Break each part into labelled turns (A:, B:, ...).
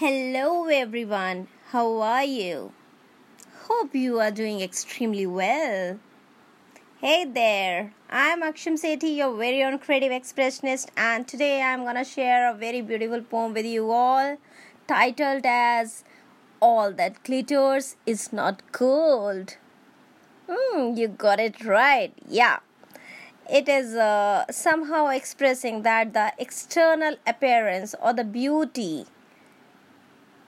A: Hello, everyone. How are you? Hope you are doing extremely well. Hey there, I'm Akshim Sethi, your very own creative expressionist, and today I'm gonna share a very beautiful poem with you all titled as All That Glitters Is Not Gold. Hmm, you got it right. Yeah. It is uh, somehow expressing that the external appearance or the beauty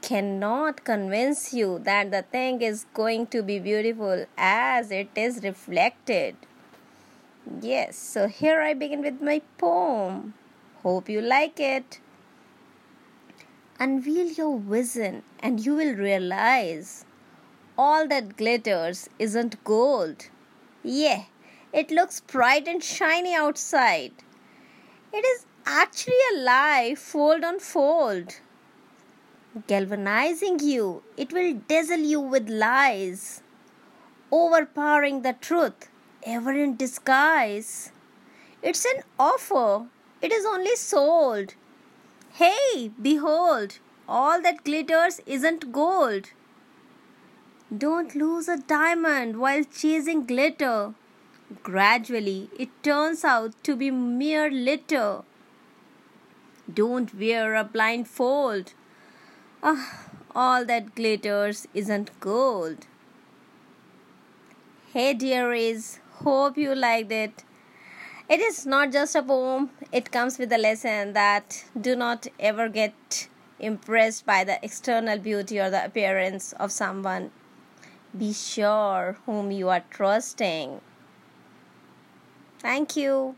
A: cannot convince you that the thing is going to be beautiful as it is reflected. Yes, so here I begin with my poem. Hope you like it. Unveil your vision and you will realize all that glitters isn't gold. Yeah, it looks bright and shiny outside. It is actually a lie, fold on fold galvanizing you. It will dazzle you with lies, overpowering the truth, ever in disguise. It's an offer, it is only sold. Hey, behold, all that glitters isn't gold. Don't lose a diamond while chasing glitter. Gradually, it turns out to be mere litter. Don't wear a blindfold Ah, all that glitters isn't gold. Hey, dearies, hope you liked it. It is not just a poem, it comes with a lesson that do not ever get impressed by the external beauty or the appearance of someone. Be sure whom you are trusting. Thank you.